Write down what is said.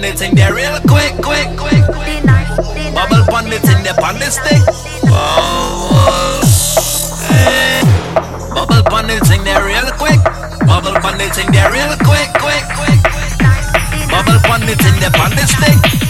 Pon the thing there real quick, quick, quick. Bubble pon the thing there pon the stick. Oh, hey. Bubble pon the thing there real quick. Bubble pon the thing there real quick, quick, quick. Bubble pon the thing there pon the stick.